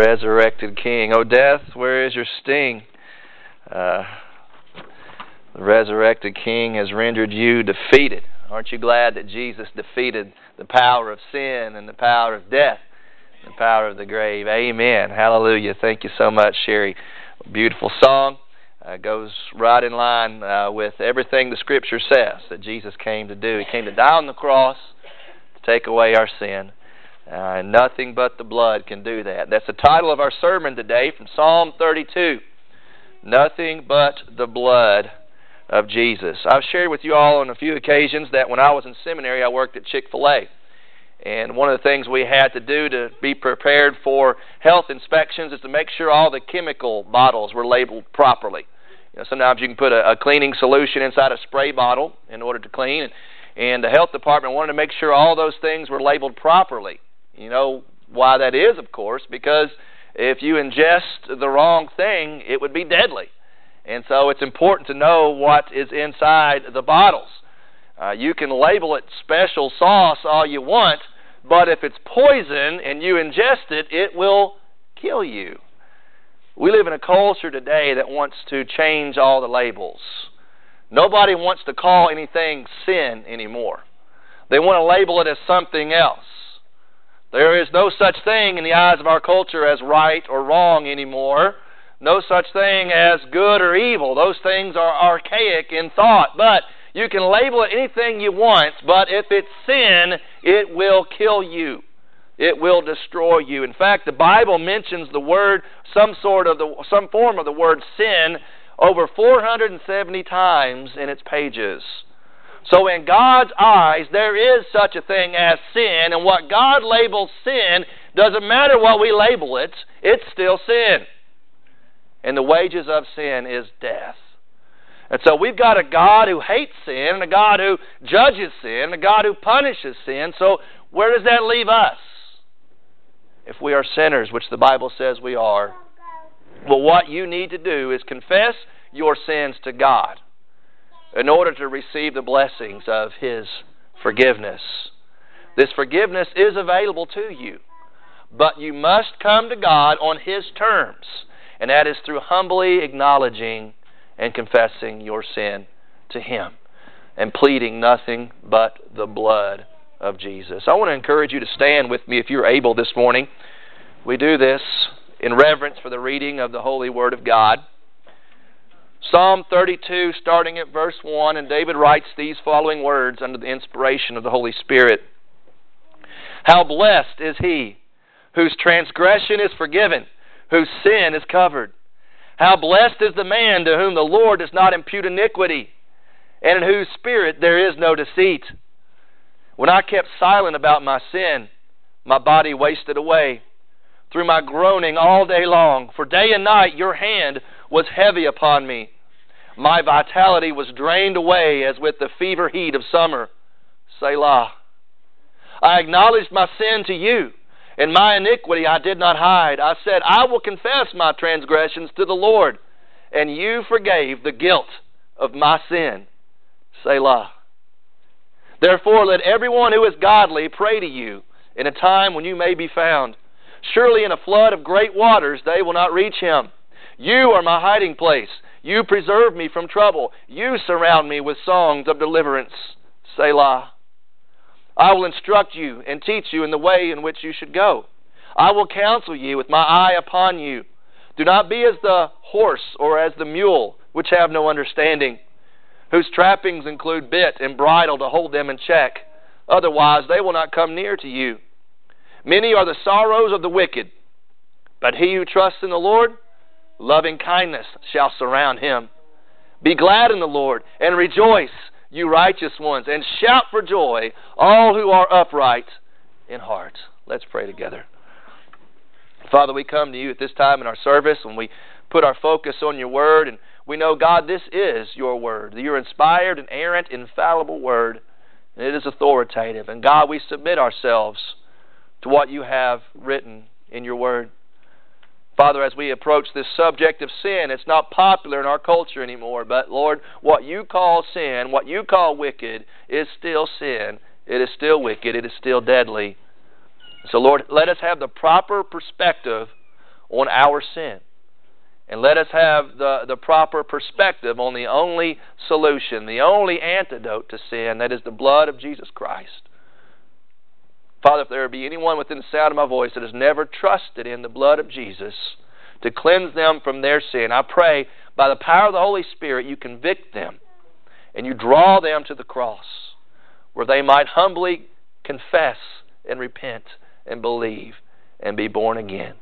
resurrected King. O death, where is your sting? Uh, the resurrected King has rendered you defeated. Aren't you glad that Jesus defeated the power of sin and the power of death, the power of the grave? Amen. Hallelujah. Thank you so much, Sherry. Beautiful song. Uh, goes right in line uh, with everything the Scripture says that Jesus came to do. He came to die on the cross to take away our sin. Uh, nothing but the blood can do that. That's the title of our sermon today from Psalm 32. Nothing but the blood of Jesus. I've shared with you all on a few occasions that when I was in seminary, I worked at Chick fil A. And one of the things we had to do to be prepared for health inspections is to make sure all the chemical bottles were labeled properly. You know, sometimes you can put a, a cleaning solution inside a spray bottle in order to clean, and, and the health department wanted to make sure all those things were labeled properly. You know why that is, of course, because if you ingest the wrong thing, it would be deadly. And so it's important to know what is inside the bottles. Uh, you can label it special sauce all you want, but if it's poison and you ingest it, it will kill you. We live in a culture today that wants to change all the labels. Nobody wants to call anything sin anymore. They want to label it as something else. There is no such thing in the eyes of our culture as right or wrong anymore. No such thing as good or evil. Those things are archaic in thought. But you can label it anything you want, but if it's sin, it will kill you. It will destroy you. In fact, the Bible mentions the word, some sort of the, some form of the word sin, over 470 times in its pages. So, in God's eyes, there is such a thing as sin, and what God labels sin doesn't matter what we label it, it's still sin. And the wages of sin is death. And so we've got a God who hates sin, and a God who judges sin, and a God who punishes sin. So, where does that leave us? If we are sinners, which the Bible says we are, well, what you need to do is confess your sins to God in order to receive the blessings of His forgiveness. This forgiveness is available to you, but you must come to God on His terms, and that is through humbly acknowledging and confessing your sin to Him and pleading nothing but the blood of Jesus. I want to encourage you to stand with me if you're able this morning. We do this in reverence for the reading of the holy Word of God. Psalm 32, starting at verse 1, and David writes these following words under the inspiration of the Holy Spirit How blessed is he whose transgression is forgiven, whose sin is covered. How blessed is the man to whom the Lord does not impute iniquity, and in whose spirit there is no deceit. When I kept silent about my sin, my body wasted away through my groaning all day long. For day and night your hand was heavy upon me. My vitality was drained away as with the fever heat of summer. Selah. I acknowledged my sin to you, and my iniquity I did not hide. I said, I will confess my transgressions to the Lord, and you forgave the guilt of my sin. Selah. Therefore, let everyone who is godly pray to you in a time when you may be found. Surely in a flood of great waters they will not reach him. You are my hiding place. You preserve me from trouble. You surround me with songs of deliverance. Selah. I will instruct you and teach you in the way in which you should go. I will counsel you with my eye upon you. Do not be as the horse or as the mule, which have no understanding, whose trappings include bit and bridle to hold them in check. Otherwise, they will not come near to you. Many are the sorrows of the wicked, but he who trusts in the Lord, loving kindness shall surround him. Be glad in the Lord and rejoice, you righteous ones, and shout for joy, all who are upright in heart. Let's pray together. Father, we come to you at this time in our service when we put our focus on your word, and we know, God, this is your word, your inspired, and inerrant, infallible word, and it is authoritative. And God, we submit ourselves to what you have written in your word. Father, as we approach this subject of sin, it's not popular in our culture anymore, but Lord, what you call sin, what you call wicked, is still sin. It is still wicked. It is still deadly. So, Lord, let us have the proper perspective on our sin. And let us have the, the proper perspective on the only solution, the only antidote to sin, that is the blood of Jesus Christ. Father, if there be anyone within the sound of my voice that has never trusted in the blood of Jesus to cleanse them from their sin, I pray by the power of the Holy Spirit you convict them and you draw them to the cross where they might humbly confess and repent and believe and be born again.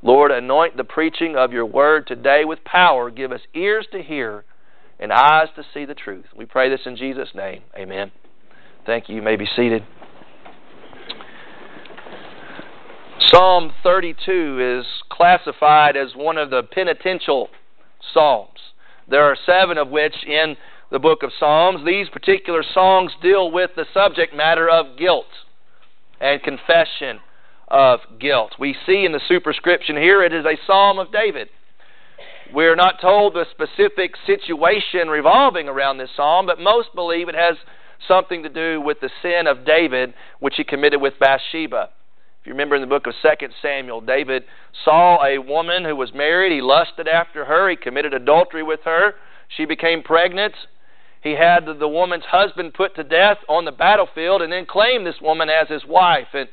Lord, anoint the preaching of your word today with power. Give us ears to hear and eyes to see the truth. We pray this in Jesus' name. Amen. Thank you. You may be seated. Psalm 32 is classified as one of the penitential psalms. There are seven of which in the book of Psalms. These particular songs deal with the subject matter of guilt and confession of guilt. We see in the superscription here it is a psalm of David. We're not told the specific situation revolving around this psalm, but most believe it has something to do with the sin of David, which he committed with Bathsheba. If you remember in the book of 2 Samuel, David saw a woman who was married. He lusted after her. He committed adultery with her. She became pregnant. He had the woman's husband put to death on the battlefield and then claimed this woman as his wife. And,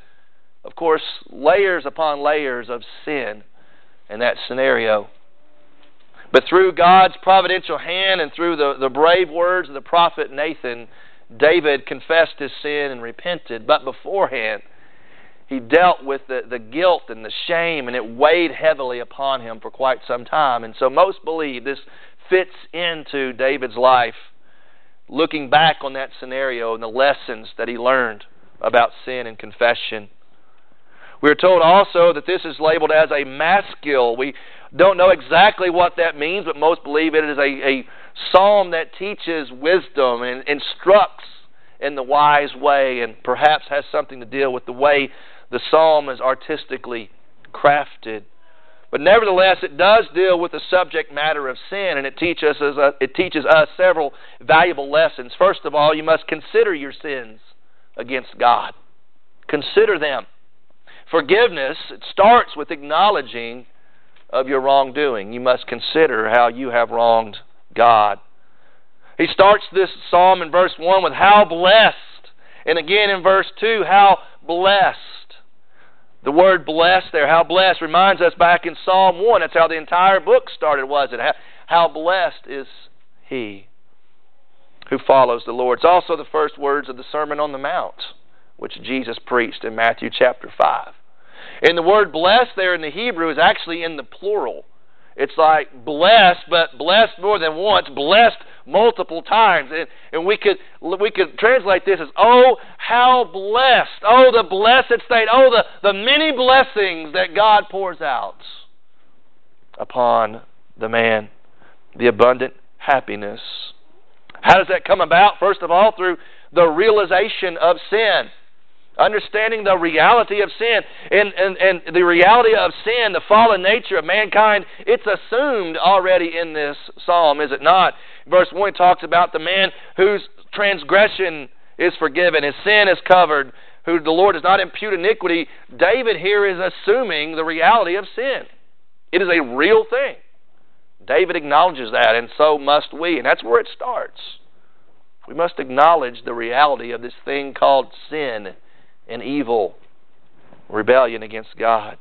of course, layers upon layers of sin in that scenario. But through God's providential hand and through the, the brave words of the prophet Nathan, David confessed his sin and repented. But beforehand, he dealt with the, the guilt and the shame, and it weighed heavily upon him for quite some time. And so most believe this fits into David's life, looking back on that scenario and the lessons that he learned about sin and confession. We are told also that this is labeled as a maskil. We don't know exactly what that means, but most believe it is a, a psalm that teaches wisdom and instructs in the wise way and perhaps has something to deal with the way the psalm is artistically crafted. But nevertheless, it does deal with the subject matter of sin, and it teaches us, uh, it teaches us several valuable lessons. First of all, you must consider your sins against God. Consider them. Forgiveness it starts with acknowledging of your wrongdoing. You must consider how you have wronged God. He starts this psalm in verse 1 with how blessed, and again in verse 2, how blessed. The word blessed there, how blessed, reminds us back in Psalm 1. That's how the entire book started, was it? How, how blessed is he who follows the Lord. It's also the first words of the Sermon on the Mount, which Jesus preached in Matthew chapter 5. And the word blessed there in the Hebrew is actually in the plural. It's like blessed, but blessed more than once, blessed multiple times. And, and we could we could translate this as, oh, how blessed. Oh, the blessed state. Oh, the, the many blessings that God pours out upon the man. The abundant happiness. How does that come about? First of all, through the realization of sin understanding the reality of sin and, and, and the reality of sin, the fallen nature of mankind, it's assumed already in this psalm, is it not? Verse 1 talks about the man whose transgression is forgiven, his sin is covered, who the Lord does not impute iniquity. David here is assuming the reality of sin. It is a real thing. David acknowledges that, and so must we. And that's where it starts. We must acknowledge the reality of this thing called sin and evil, rebellion against God.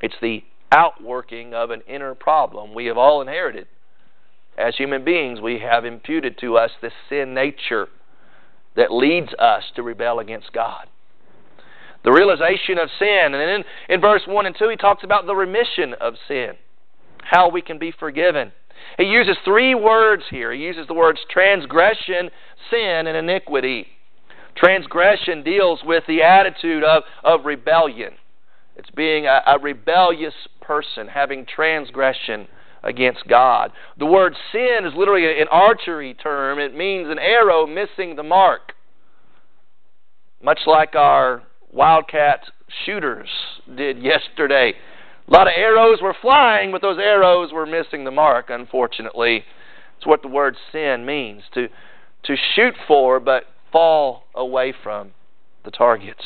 It's the outworking of an inner problem we have all inherited. As human beings, we have imputed to us this sin nature that leads us to rebel against God. The realization of sin. And then in verse 1 and 2, he talks about the remission of sin, how we can be forgiven. He uses three words here. He uses the words transgression, sin, and iniquity. Transgression deals with the attitude of, of rebellion. It's being a, a rebellious person, having transgression against God. The word sin is literally an archery term. It means an arrow missing the mark. Much like our wildcat shooters did yesterday. A lot of arrows were flying, but those arrows were missing the mark, unfortunately. It's what the word sin means to, to shoot for, but fall away from the targets.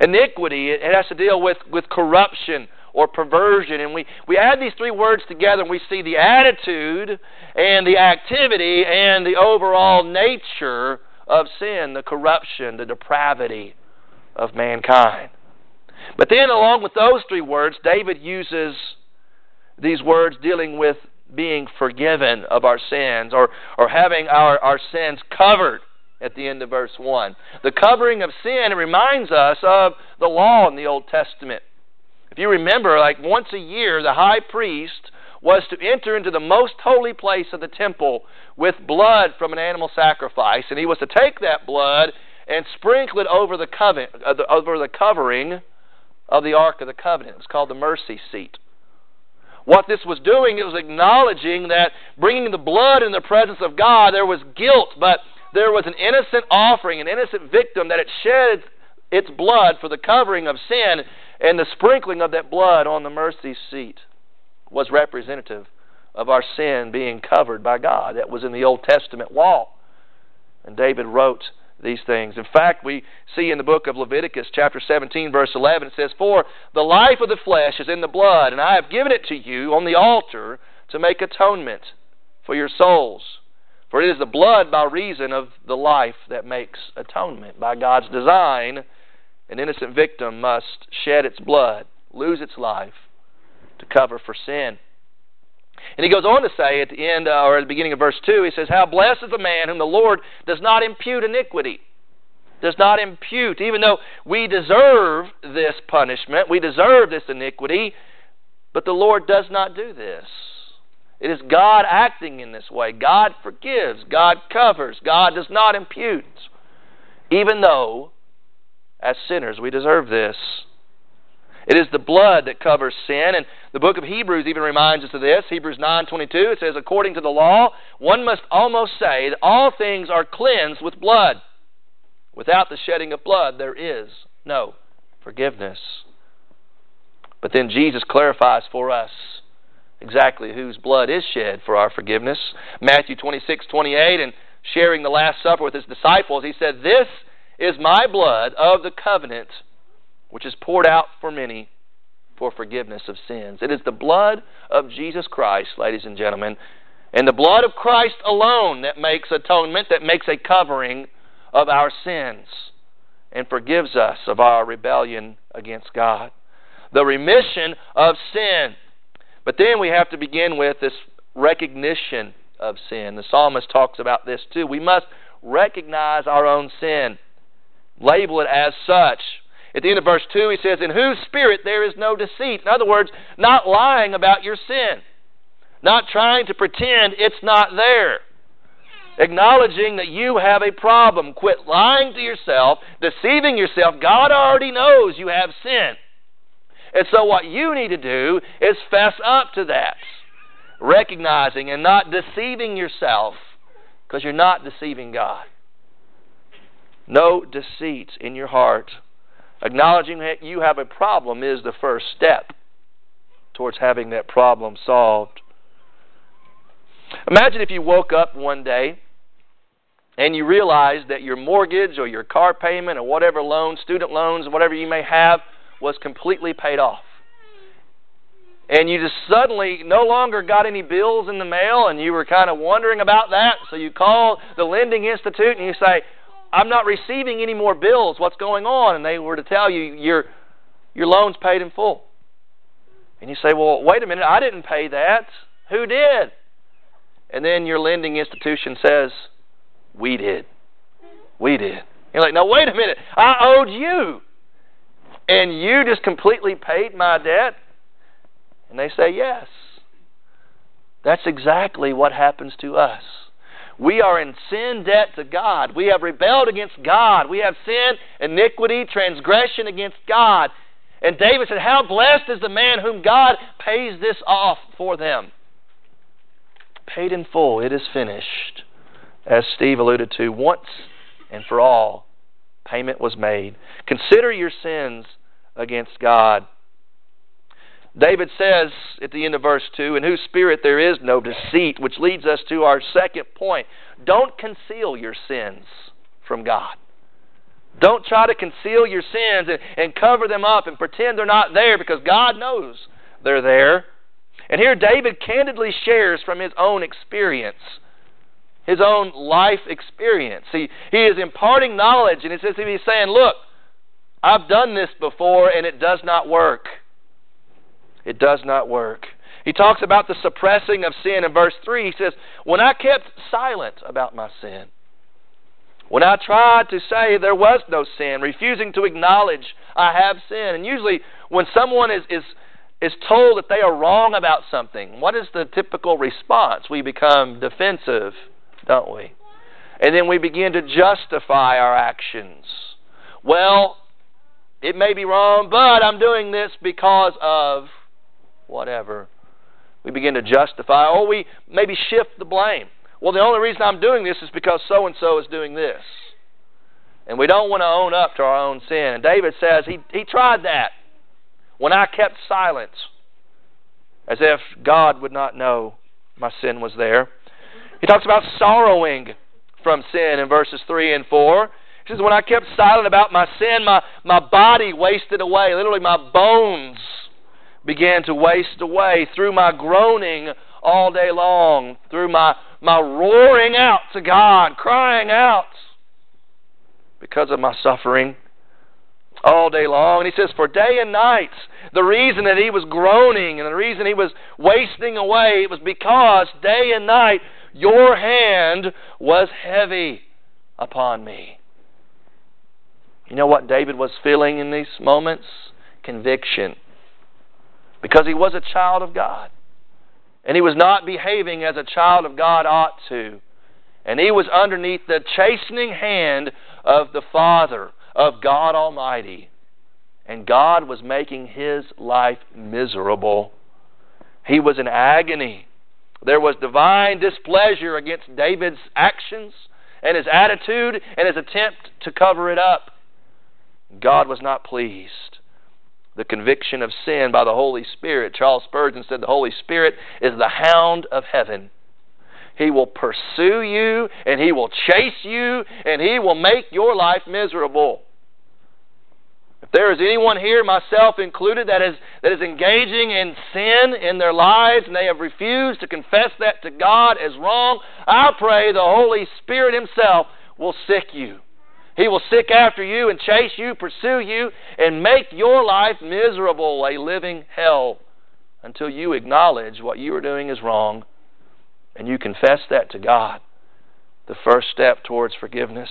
Iniquity, it has to deal with, with corruption or perversion. And we, we add these three words together and we see the attitude and the activity and the overall nature of sin, the corruption, the depravity of mankind. But then, along with those three words, David uses these words dealing with being forgiven of our sins or, or having our, our sins covered at the end of verse 1. The covering of sin reminds us of the law in the Old Testament. If you remember, like once a year, the high priest was to enter into the most holy place of the temple with blood from an animal sacrifice, and he was to take that blood and sprinkle it over the, covenant, uh, over the covering of the Ark of the Covenant. It's called the mercy seat. What this was doing, it was acknowledging that bringing the blood in the presence of God, there was guilt, but there was an innocent offering, an innocent victim that it shed its blood for the covering of sin, and the sprinkling of that blood on the mercy seat was representative of our sin being covered by God. That was in the Old Testament law. And David wrote these things. In fact, we see in the book of Leviticus, chapter 17, verse 11, it says, For the life of the flesh is in the blood, and I have given it to you on the altar to make atonement for your souls. For it is the blood by reason of the life that makes atonement. By God's design, an innocent victim must shed its blood, lose its life, to cover for sin. And he goes on to say at the end, uh, or at the beginning of verse 2, he says, How blessed is the man whom the Lord does not impute iniquity. Does not impute, even though we deserve this punishment, we deserve this iniquity, but the Lord does not do this. It is God acting in this way. God forgives, God covers, God does not impute, even though, as sinners, we deserve this. It is the blood that covers sin, and the book of Hebrews even reminds us of this. Hebrews 9:22 it says, "According to the law, one must almost say that all things are cleansed with blood. Without the shedding of blood, there is no forgiveness." But then Jesus clarifies for us exactly whose blood is shed for our forgiveness. Matthew 26, 28, and sharing the Last Supper with his disciples, he said, This is my blood of the covenant, which is poured out for many for forgiveness of sins. It is the blood of Jesus Christ, ladies and gentlemen, and the blood of Christ alone that makes atonement, that makes a covering of our sins, and forgives us of our rebellion against God. The remission of sin but then we have to begin with this recognition of sin. The psalmist talks about this too. We must recognize our own sin, label it as such. At the end of verse 2, he says, In whose spirit there is no deceit. In other words, not lying about your sin, not trying to pretend it's not there. Acknowledging that you have a problem. Quit lying to yourself, deceiving yourself. God already knows you have sin. And so, what you need to do is fess up to that, recognizing and not deceiving yourself because you're not deceiving God. No deceit in your heart. Acknowledging that you have a problem is the first step towards having that problem solved. Imagine if you woke up one day and you realized that your mortgage or your car payment or whatever loan, student loans, whatever you may have, was completely paid off. And you just suddenly no longer got any bills in the mail and you were kind of wondering about that. So you call the lending institute and you say, I'm not receiving any more bills. What's going on? And they were to tell you your your loan's paid in full. And you say, Well, wait a minute, I didn't pay that. Who did? And then your lending institution says, We did. We did. You're like, No, wait a minute. I owed you and you just completely paid my debt? And they say, Yes. That's exactly what happens to us. We are in sin debt to God. We have rebelled against God. We have sin, iniquity, transgression against God. And David said, How blessed is the man whom God pays this off for them. Paid in full, it is finished. As Steve alluded to, once and for all, payment was made. Consider your sins against God. David says at the end of verse 2, in whose spirit there is no deceit, which leads us to our second point. Don't conceal your sins from God. Don't try to conceal your sins and, and cover them up and pretend they're not there because God knows they're there. And here David candidly shares from his own experience, his own life experience. He, he is imparting knowledge, and he says he's saying, Look, I've done this before and it does not work. It does not work. He talks about the suppressing of sin in verse 3. He says, When I kept silent about my sin, when I tried to say there was no sin, refusing to acknowledge I have sin, and usually when someone is, is, is told that they are wrong about something, what is the typical response? We become defensive, don't we? And then we begin to justify our actions. Well, it may be wrong, but I'm doing this because of whatever. We begin to justify, or we maybe shift the blame. Well, the only reason I'm doing this is because so and so is doing this. And we don't want to own up to our own sin. And David says he, he tried that when I kept silence, as if God would not know my sin was there. He talks about sorrowing from sin in verses 3 and 4. Says, When I kept silent about my sin, my, my body wasted away. Literally, my bones began to waste away through my groaning all day long, through my, my roaring out to God, crying out because of my suffering all day long. And he says, For day and night, the reason that he was groaning and the reason he was wasting away, was because day and night your hand was heavy upon me. You know what David was feeling in these moments? Conviction. Because he was a child of God. And he was not behaving as a child of God ought to. And he was underneath the chastening hand of the Father, of God Almighty. And God was making his life miserable. He was in agony. There was divine displeasure against David's actions and his attitude and his attempt to cover it up. God was not pleased. The conviction of sin by the Holy Spirit. Charles Spurgeon said the Holy Spirit is the hound of heaven. He will pursue you and he will chase you and he will make your life miserable. If there is anyone here, myself included, that is, that is engaging in sin in their lives and they have refused to confess that to God as wrong, I pray the Holy Spirit Himself will sick you. He will seek after you and chase you, pursue you, and make your life miserable, a living hell, until you acknowledge what you are doing is wrong and you confess that to God. The first step towards forgiveness.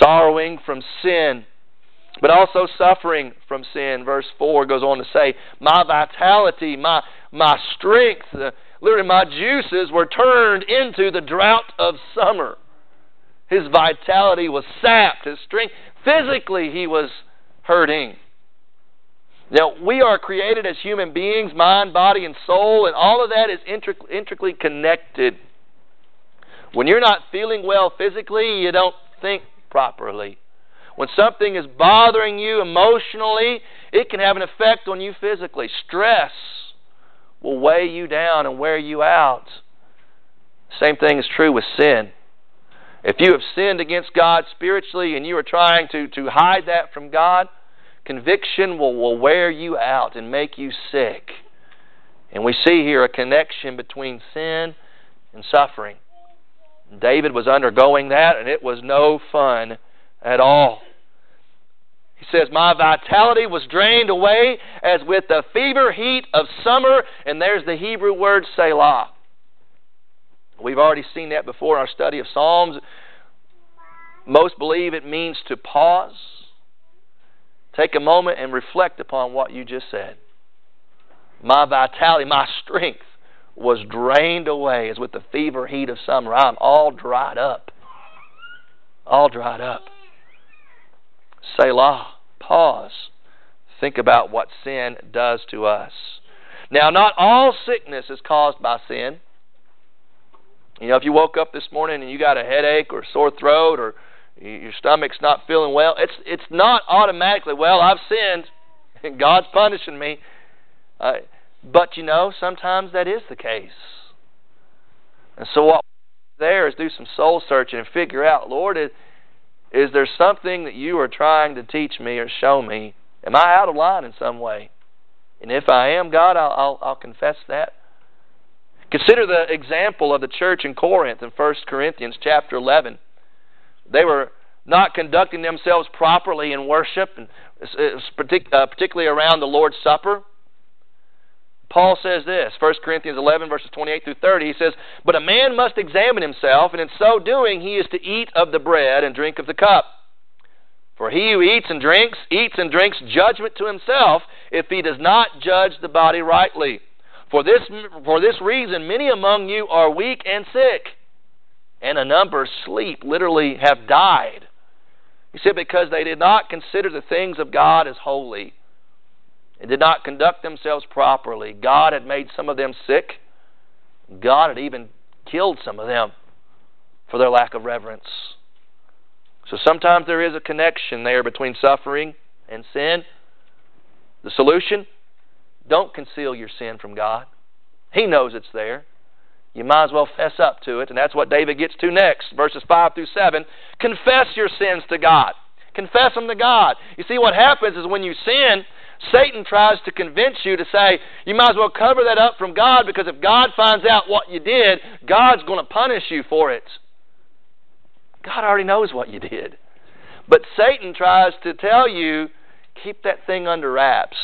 Sorrowing from sin, but also suffering from sin. Verse 4 goes on to say, My vitality, my, my strength, uh, literally my juices were turned into the drought of summer. His vitality was sapped, his strength. Physically, he was hurting. Now, we are created as human beings, mind, body, and soul, and all of that is intricately connected. When you're not feeling well physically, you don't think properly. When something is bothering you emotionally, it can have an effect on you physically. Stress will weigh you down and wear you out. Same thing is true with sin. If you have sinned against God spiritually and you are trying to, to hide that from God, conviction will, will wear you out and make you sick. And we see here a connection between sin and suffering. David was undergoing that, and it was no fun at all. He says, My vitality was drained away as with the fever heat of summer. And there's the Hebrew word Selah. We've already seen that before in our study of Psalms. Most believe it means to pause, take a moment, and reflect upon what you just said. My vitality, my strength was drained away as with the fever heat of summer. I'm all dried up. All dried up. Selah. Pause. Think about what sin does to us. Now, not all sickness is caused by sin. You know, if you woke up this morning and you got a headache or sore throat or your stomach's not feeling well, it's it's not automatically, well, I've sinned and God's punishing me. Uh, but you know, sometimes that is the case. And so what there is do some soul searching and figure out, Lord, is, Is there something that you are trying to teach me or show me? Am I out of line in some way? And if I am, God, I'll, I'll, I'll confess that. Consider the example of the church in Corinth in 1 Corinthians chapter 11. They were not conducting themselves properly in worship, and uh, particularly around the Lord's Supper. Paul says this, 1 Corinthians 11, verses 28 through 30. He says, But a man must examine himself, and in so doing he is to eat of the bread and drink of the cup. For he who eats and drinks, eats and drinks judgment to himself, if he does not judge the body rightly. For this, for this reason, many among you are weak and sick, and a number sleep, literally have died. He said, Because they did not consider the things of God as holy and did not conduct themselves properly. God had made some of them sick. God had even killed some of them for their lack of reverence. So sometimes there is a connection there between suffering and sin. The solution don't conceal your sin from God. He knows it's there. You might as well fess up to it, and that's what David gets to next, verses 5 through 7. Confess your sins to God. Confess them to God. You see, what happens is when you sin, Satan tries to convince you to say, you might as well cover that up from God because if God finds out what you did, God's going to punish you for it. God already knows what you did. But Satan tries to tell you, keep that thing under wraps.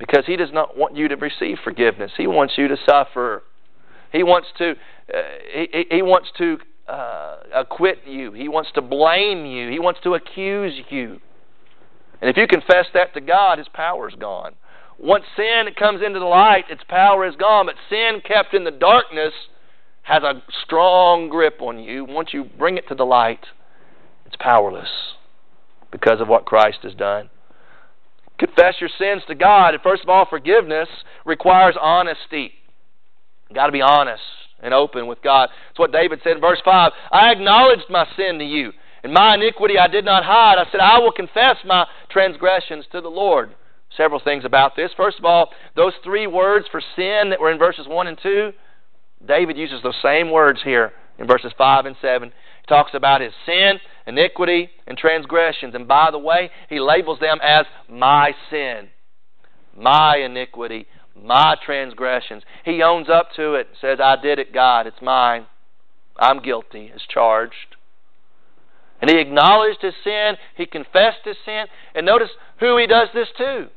Because he does not want you to receive forgiveness. He wants you to suffer. He wants to, uh, he, he wants to uh, acquit you. He wants to blame you. He wants to accuse you. And if you confess that to God, His power is gone. Once sin comes into the light, its power is gone. But sin kept in the darkness has a strong grip on you. Once you bring it to the light, it's powerless because of what Christ has done. Confess your sins to God. And first of all, forgiveness requires honesty. You've got to be honest and open with God. It's what David said in verse 5 I acknowledged my sin to you, and my iniquity I did not hide. I said, I will confess my transgressions to the Lord. Several things about this. First of all, those three words for sin that were in verses 1 and 2, David uses those same words here in verses 5 and 7. He talks about his sin, iniquity, and transgressions. And by the way, he labels them as my sin, my iniquity, my transgressions. He owns up to it, and says, I did it, God, it's mine. I'm guilty, is charged. And he acknowledged his sin, he confessed his sin, and notice who he does this to.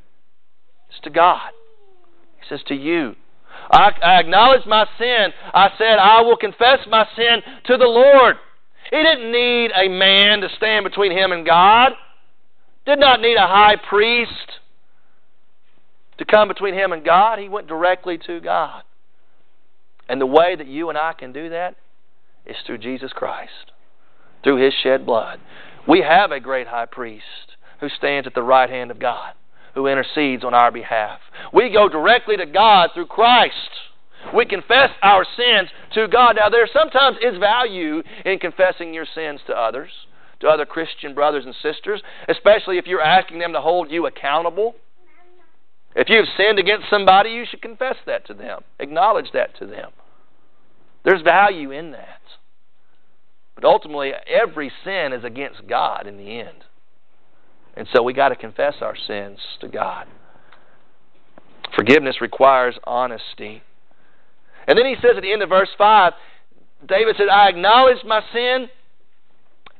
It's to God. He says, To you. I, I acknowledge my sin. I said, I will confess my sin to the Lord. He didn't need a man to stand between him and God, did not need a high priest to come between him and God. He went directly to God. And the way that you and I can do that is through Jesus Christ, through his shed blood. We have a great high priest who stands at the right hand of God, who intercedes on our behalf. We go directly to God through Christ. We confess our sins to God. Now, there sometimes is value in confessing your sins to others, to other Christian brothers and sisters, especially if you're asking them to hold you accountable. If you've sinned against somebody, you should confess that to them, acknowledge that to them. There's value in that. But ultimately, every sin is against God in the end. And so we got to confess our sins to God. Forgiveness requires honesty. And then he says at the end of verse 5, David said, I acknowledge my sin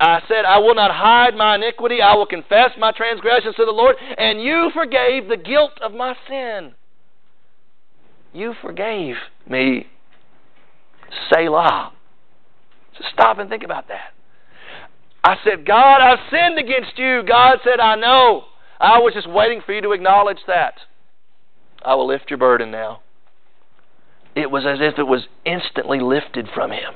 I said, I will not hide my iniquity. I will confess my transgressions to the Lord. And you forgave the guilt of my sin. You forgave me. Selah. So stop and think about that. I said, God, I've sinned against you. God said, I know. I was just waiting for you to acknowledge that. I will lift your burden now. It was as if it was instantly lifted from him.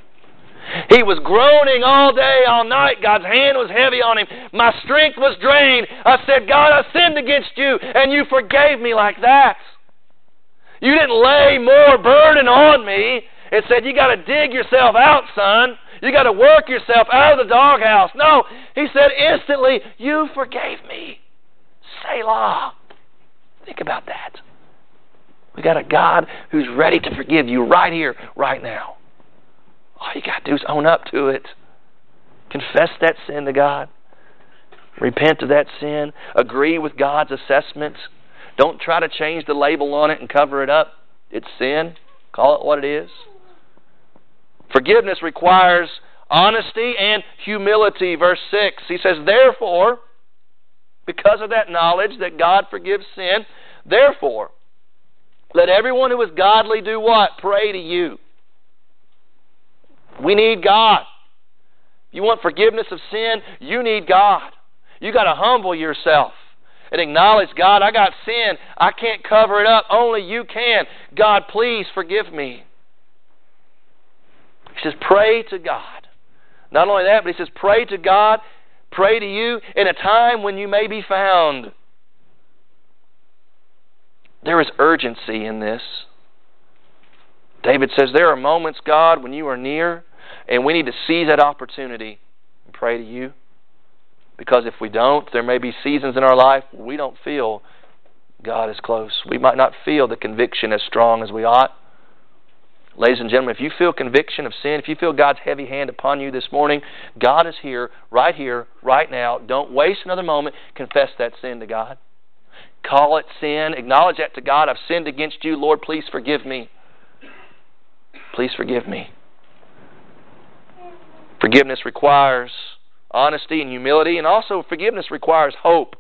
He was groaning all day, all night. God's hand was heavy on him. My strength was drained. I said, God, I sinned against you, and you forgave me like that. You didn't lay more burden on me and said, You got to dig yourself out, son. You got to work yourself out of the doghouse. No, he said instantly, You forgave me. Selah. Think about that. We got a God who's ready to forgive you right here, right now. All you got to do is own up to it. Confess that sin to God. Repent of that sin. Agree with God's assessments. Don't try to change the label on it and cover it up. It's sin. Call it what it is. Forgiveness requires honesty and humility. Verse 6, he says, Therefore, because of that knowledge that God forgives sin, therefore, let everyone who is godly do what? Pray to you. We need God. You want forgiveness of sin, you need God. You got to humble yourself and acknowledge, God, I got sin. I can't cover it up. Only you can. God, please forgive me. He says, pray to God. Not only that, but he says, pray to God, pray to you in a time when you may be found. There is urgency in this. David says, There are moments, God, when you are near, and we need to seize that opportunity and pray to you. Because if we don't, there may be seasons in our life where we don't feel God is close. We might not feel the conviction as strong as we ought. Ladies and gentlemen, if you feel conviction of sin, if you feel God's heavy hand upon you this morning, God is here, right here, right now. Don't waste another moment. Confess that sin to God. Call it sin. Acknowledge that to God. I've sinned against you. Lord, please forgive me. Please forgive me. Forgiveness requires honesty and humility, and also forgiveness requires hope.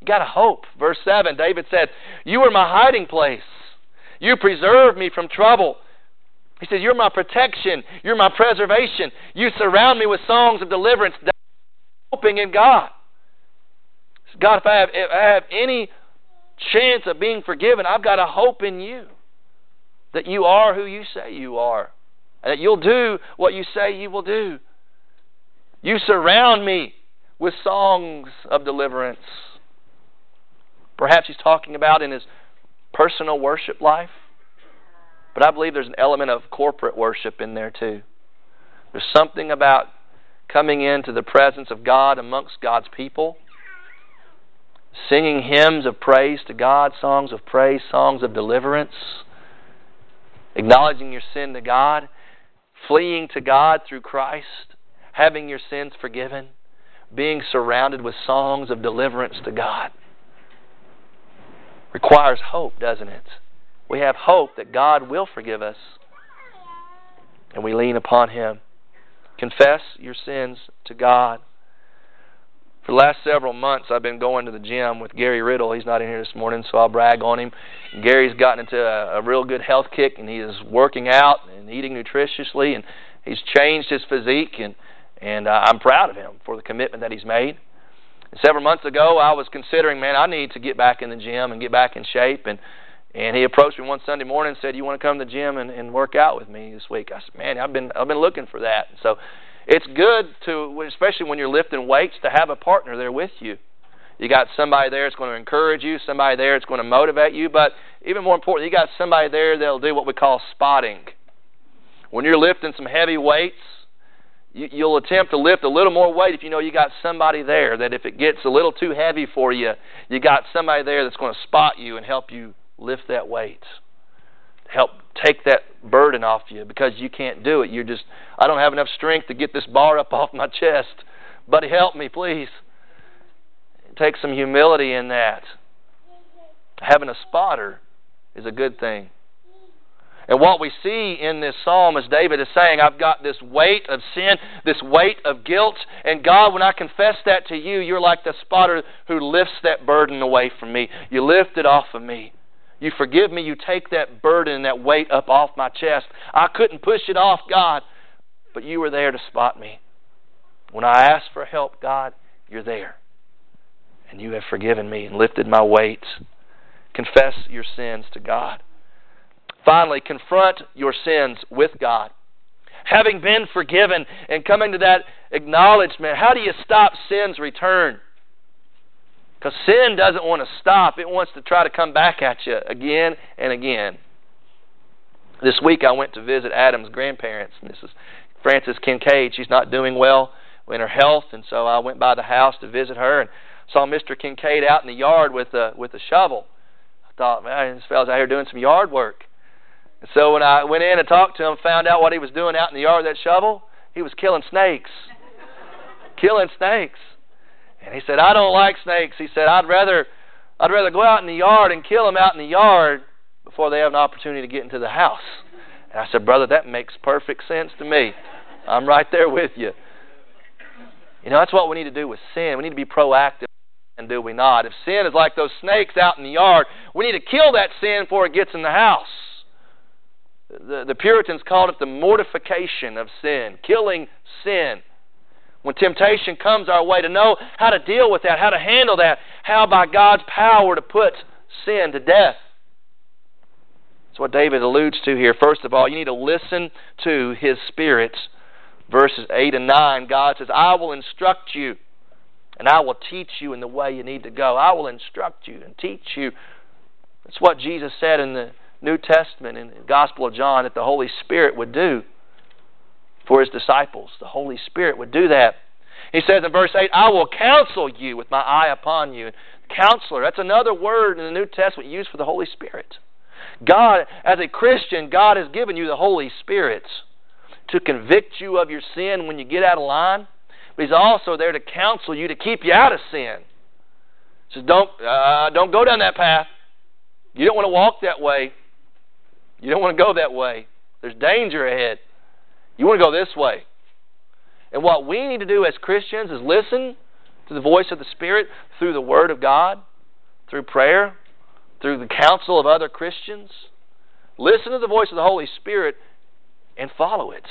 You got to hope. Verse 7, David said, You are my hiding place. You preserve me from trouble. He says, You're my protection. You're my preservation. You surround me with songs of deliverance, hoping in God. God, if I have, if I have any chance of being forgiven, I've got a hope in you that you are who you say you are, and that you'll do what you say you will do. You surround me with songs of deliverance. Perhaps he's talking about in his personal worship life, but I believe there's an element of corporate worship in there too. There's something about coming into the presence of God amongst God's people, singing hymns of praise to God, songs of praise, songs of deliverance, acknowledging your sin to God, fleeing to God through Christ having your sins forgiven, being surrounded with songs of deliverance to God. Requires hope, doesn't it? We have hope that God will forgive us, and we lean upon Him. Confess your sins to God. For the last several months, I've been going to the gym with Gary Riddle. He's not in here this morning, so I'll brag on him. Gary's gotten into a, a real good health kick, and he is working out and eating nutritiously, and he's changed his physique. and and uh, I'm proud of him for the commitment that he's made. Several months ago, I was considering, man, I need to get back in the gym and get back in shape. And and he approached me one Sunday morning and said, "You want to come to the gym and, and work out with me this week?" I said, "Man, I've been I've been looking for that." So it's good to, especially when you're lifting weights, to have a partner there with you. You got somebody there that's going to encourage you, somebody there that's going to motivate you, but even more important, you got somebody there that'll do what we call spotting. When you're lifting some heavy weights, you, you'll attempt to lift a little more weight if you know you got somebody there that if it gets a little too heavy for you, you got somebody there that's going to spot you and help you lift that weight. Help take that burden off you because you can't do it. You're just, I don't have enough strength to get this bar up off my chest. Buddy, help me, please. Take some humility in that. Having a spotter is a good thing. And what we see in this psalm is David is saying, I've got this weight of sin, this weight of guilt, and God, when I confess that to you, you're like the spotter who lifts that burden away from me. You lift it off of me. You forgive me, you take that burden that weight up off my chest. I couldn't push it off, God, but you were there to spot me. When I asked for help, God, you're there. And you have forgiven me and lifted my weight. Confess your sins to God. Finally, confront your sins with God. Having been forgiven and coming to that acknowledgement, how do you stop sin's return? Because sin doesn't want to stop, it wants to try to come back at you again and again. This week I went to visit Adam's grandparents. And this is Frances Kincaid. She's not doing well in her health, and so I went by the house to visit her and saw Mr. Kincaid out in the yard with a with a shovel. I thought, man, this fellow's out here doing some yard work. And so when I went in and talked to him, found out what he was doing out in the yard with that shovel, he was killing snakes. killing snakes. And he said, I don't like snakes. He said, I'd rather I'd rather go out in the yard and kill them out in the yard before they have an opportunity to get into the house. And I said, Brother, that makes perfect sense to me. I'm right there with you. You know, that's what we need to do with sin. We need to be proactive, and do we not? If sin is like those snakes out in the yard, we need to kill that sin before it gets in the house. The, the Puritans called it the mortification of sin, killing sin. When temptation comes our way, to know how to deal with that, how to handle that, how by God's power to put sin to death. That's what David alludes to here. First of all, you need to listen to his Spirit. Verses 8 and 9, God says, I will instruct you and I will teach you in the way you need to go. I will instruct you and teach you. That's what Jesus said in the New Testament in the Gospel of John that the Holy Spirit would do for his disciples. The Holy Spirit would do that. He says in verse 8, I will counsel you with my eye upon you. Counselor, that's another word in the New Testament used for the Holy Spirit. God, as a Christian, God has given you the Holy Spirit to convict you of your sin when you get out of line, but He's also there to counsel you to keep you out of sin. He says, don't, uh, don't go down that path. You don't want to walk that way. You don't want to go that way. There's danger ahead. You want to go this way. And what we need to do as Christians is listen to the voice of the Spirit through the Word of God, through prayer, through the counsel of other Christians. Listen to the voice of the Holy Spirit and follow it.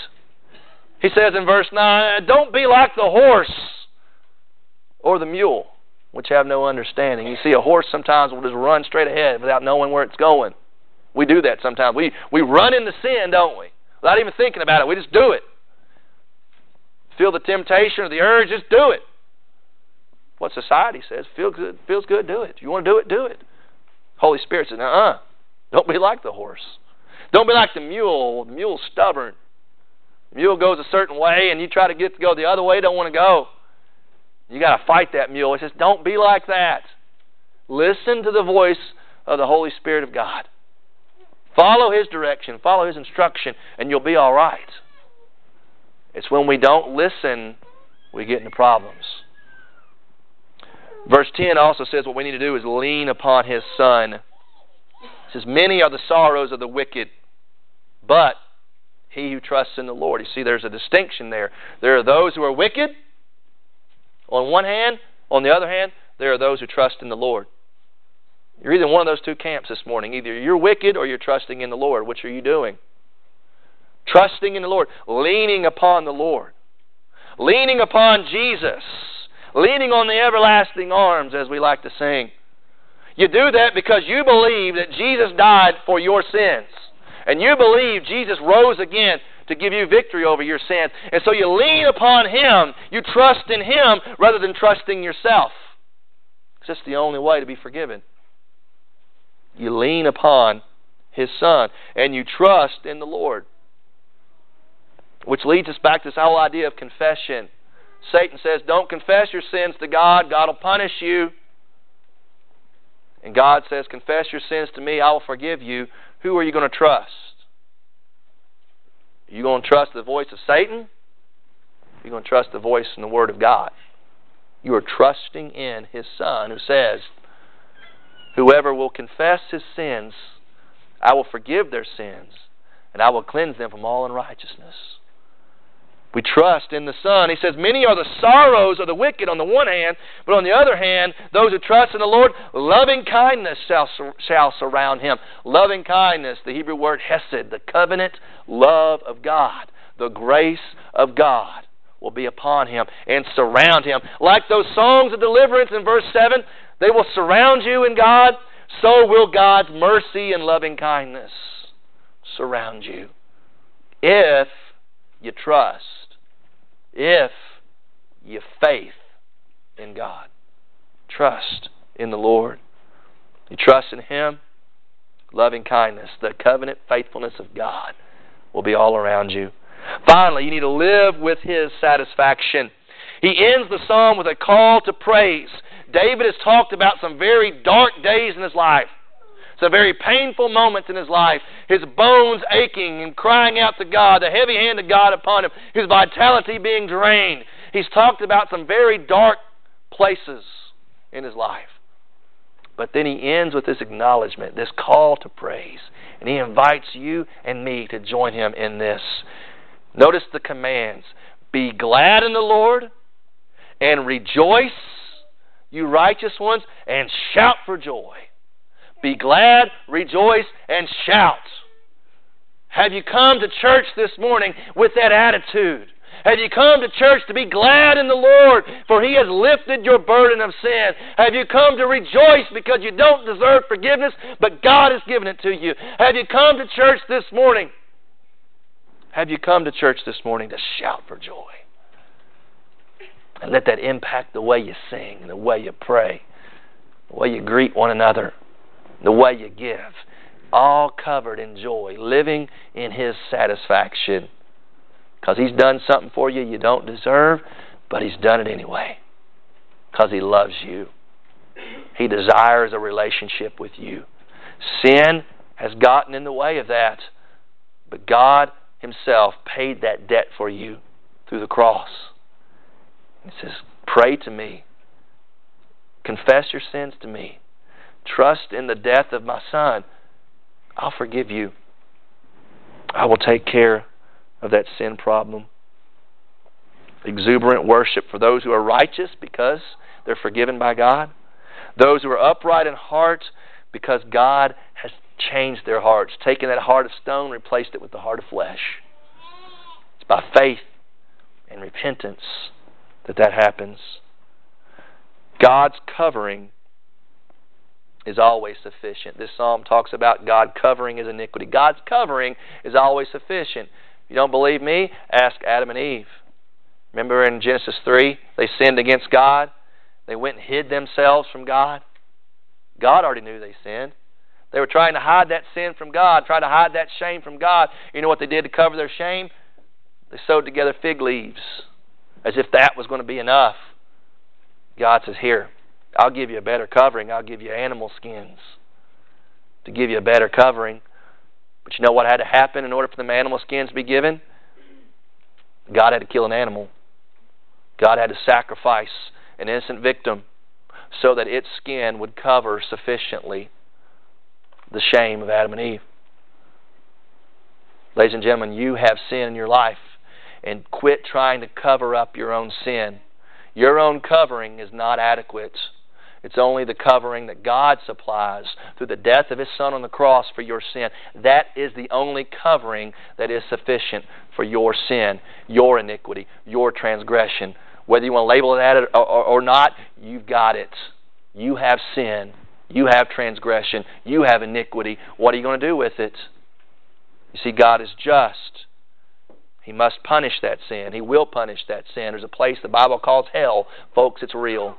He says in verse 9, Don't be like the horse or the mule, which have no understanding. You see, a horse sometimes will just run straight ahead without knowing where it's going. We do that sometimes. We, we run into sin, don't we? Without even thinking about it. We just do it. Feel the temptation or the urge, just do it. What society says, feels good, feels good, do it. You want to do it, do it. Holy Spirit says, uh-uh. Don't be like the horse. Don't be like the mule. The mule's stubborn. The mule goes a certain way, and you try to get to go the other way, don't want to go. You got to fight that mule. He says, don't be like that. Listen to the voice of the Holy Spirit of God. Follow His direction, follow His instruction, and you'll be all right. It's when we don't listen we get into problems. Verse 10 also says what we need to do is lean upon his Son. It says, Many are the sorrows of the wicked, but he who trusts in the Lord. You see, there's a distinction there. There are those who are wicked on one hand, on the other hand, there are those who trust in the Lord. You're either in one of those two camps this morning. Either you're wicked or you're trusting in the Lord. Which are you doing? Trusting in the Lord, leaning upon the Lord, leaning upon Jesus leaning on the everlasting arms, as we like to sing. You do that because you believe that Jesus died for your sins. And you believe Jesus rose again to give you victory over your sins. And so you lean upon Him. You trust in Him rather than trusting yourself. It's just the only way to be forgiven. You lean upon His Son and you trust in the Lord. Which leads us back to this whole idea of confession. Satan says, Don't confess your sins to God, God will punish you. And God says, Confess your sins to me, I will forgive you. Who are you going to trust? Are you going to trust the voice of Satan? Are you going to trust the voice and the Word of God? You are trusting in His Son who says, Whoever will confess his sins, I will forgive their sins, and I will cleanse them from all unrighteousness. We trust in the Son. He says, Many are the sorrows of the wicked on the one hand, but on the other hand, those who trust in the Lord, loving kindness shall, shall surround him. Loving kindness, the Hebrew word hesed, the covenant love of God, the grace of God will be upon him and surround him. Like those songs of deliverance in verse 7, they will surround you in God, so will God's mercy and loving kindness surround you. If you trust if you faith in God. Trust in the Lord. You trust in Him, loving kindness, the covenant faithfulness of God will be all around you. Finally, you need to live with His satisfaction. He ends the psalm with a call to praise. David has talked about some very dark days in his life. some very painful moments in his life. His bones aching and crying out to God, the heavy hand of God upon him, his vitality being drained. He's talked about some very dark places in his life. But then he ends with this acknowledgement, this call to praise. And he invites you and me to join him in this. Notice the commands Be glad in the Lord and rejoice, you righteous ones, and shout for joy. Be glad, rejoice, and shout. Have you come to church this morning with that attitude? Have you come to church to be glad in the Lord, for He has lifted your burden of sin? Have you come to rejoice because you don't deserve forgiveness, but God has given it to you? Have you come to church this morning? Have you come to church this morning to shout for joy? And let that impact the way you sing, the way you pray, the way you greet one another, the way you give. All covered in joy, living in His satisfaction. Because He's done something for you you don't deserve, but He's done it anyway. Because He loves you. He desires a relationship with you. Sin has gotten in the way of that, but God Himself paid that debt for you through the cross. He says, Pray to me. Confess your sins to me. Trust in the death of my Son. I'll forgive you. I will take care of that sin problem. Exuberant worship for those who are righteous because they're forgiven by God. Those who are upright in heart because God has changed their hearts, taken that heart of stone, replaced it with the heart of flesh. It's by faith and repentance that that happens. God's covering is always sufficient. This psalm talks about God covering his iniquity. God's covering is always sufficient If you don't believe me? Ask Adam and Eve. Remember in Genesis 3, they sinned against God. They went and hid themselves from God. God already knew they sinned. They were trying to hide that sin from God, trying to hide that shame from God. You know what they did to cover their shame? They sewed together fig leaves as if that was going to be enough. God says, Here, I'll give you a better covering. I'll give you animal skins to give you a better covering. But you know what had to happen in order for the animal skins to be given? God had to kill an animal. God had to sacrifice an innocent victim so that its skin would cover sufficiently the shame of Adam and Eve. Ladies and gentlemen, you have sin in your life, and quit trying to cover up your own sin. Your own covering is not adequate. It's only the covering that God supplies through the death of His Son on the cross for your sin. That is the only covering that is sufficient for your sin, your iniquity, your transgression. Whether you want to label it that or, not, you've got it. You have sin. You have transgression. You have iniquity. What are you going to do with it? You see, God is just. He must punish that sin. He will punish that sin. There's a place the Bible calls hell. Folks, it's real.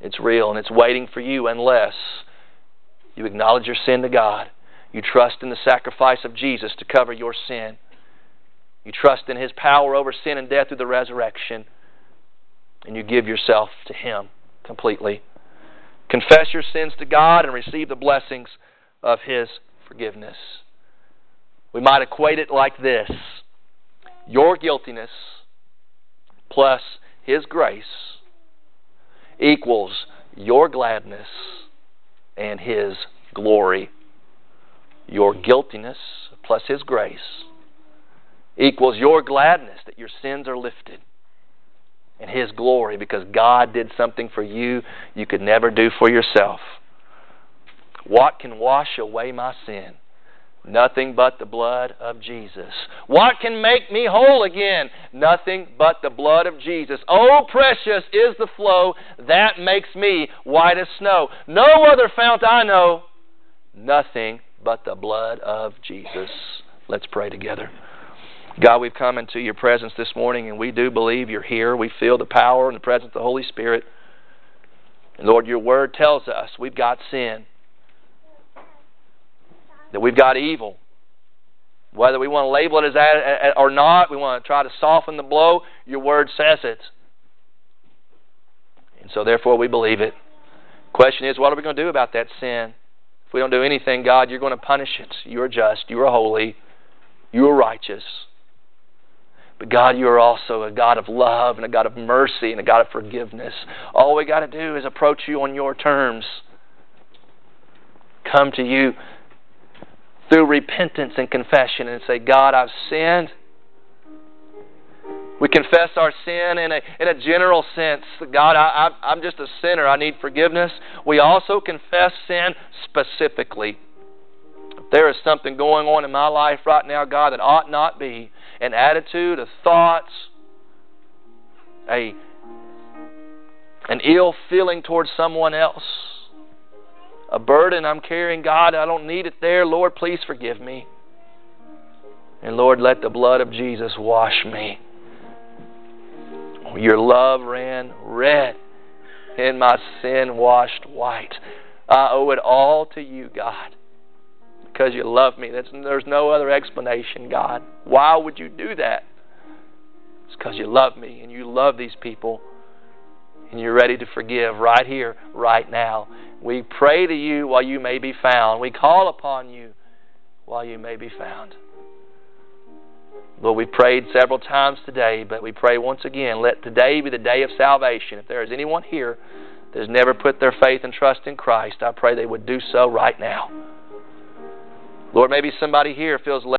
It's real and it's waiting for you unless you acknowledge your sin to God. You trust in the sacrifice of Jesus to cover your sin. You trust in His power over sin and death through the resurrection. And you give yourself to Him completely. Confess your sins to God and receive the blessings of His forgiveness. We might equate it like this Your guiltiness plus His grace equals your gladness and His glory. Your guiltiness plus His grace equals your gladness that your sins are lifted and His glory because God did something for you you could never do for yourself. What can wash away my sin? Nothing but the blood of Jesus. What can make me whole again? Nothing but the blood of Jesus. Oh, precious is the flow that makes me white as snow. No other fount I know. Nothing but the blood of Jesus. Let's pray together. God, we've come into your presence this morning, and we do believe you're here. We feel the power and the presence of the Holy Spirit. And Lord, your word tells us we've got sin that we've got evil. Whether we want to label it as that eh, eh, or not, we want to try to soften the blow, your word says it. And so, therefore, we believe it. Question is, what are we going to do about that sin? If we don't do anything, God, you're going to punish it. You are just. You are holy. You are righteous. But God, you are also a God of love and a God of mercy and a God of forgiveness. All we got to do is approach you on your terms. Come to you through repentance and confession and say, God, I've sinned. We confess our sin in a, in a general sense. God, I, I, I'm just a sinner. I need forgiveness. We also confess sin specifically. If there is something going on in my life right now, God, that ought not be, an attitude, a thoughts, a an ill feeling towards someone else, a burden I'm carrying, God, I don't need it there. Lord, please forgive me. And Lord, let the blood of Jesus wash me. Your love ran red, and my sin washed white. I owe it all to you, God, because you love me. That's, there's no other explanation, God. Why would you do that? It's because you love me, and you love these people, and you're ready to forgive right here, right now. We pray to you while you may be found. We call upon you while you may be found. Lord, we prayed several times today, but we pray once again, let today be the day of salvation. If there is anyone here that has never put their faith and trust in Christ, I pray they would do so right now. Lord, maybe somebody here feels led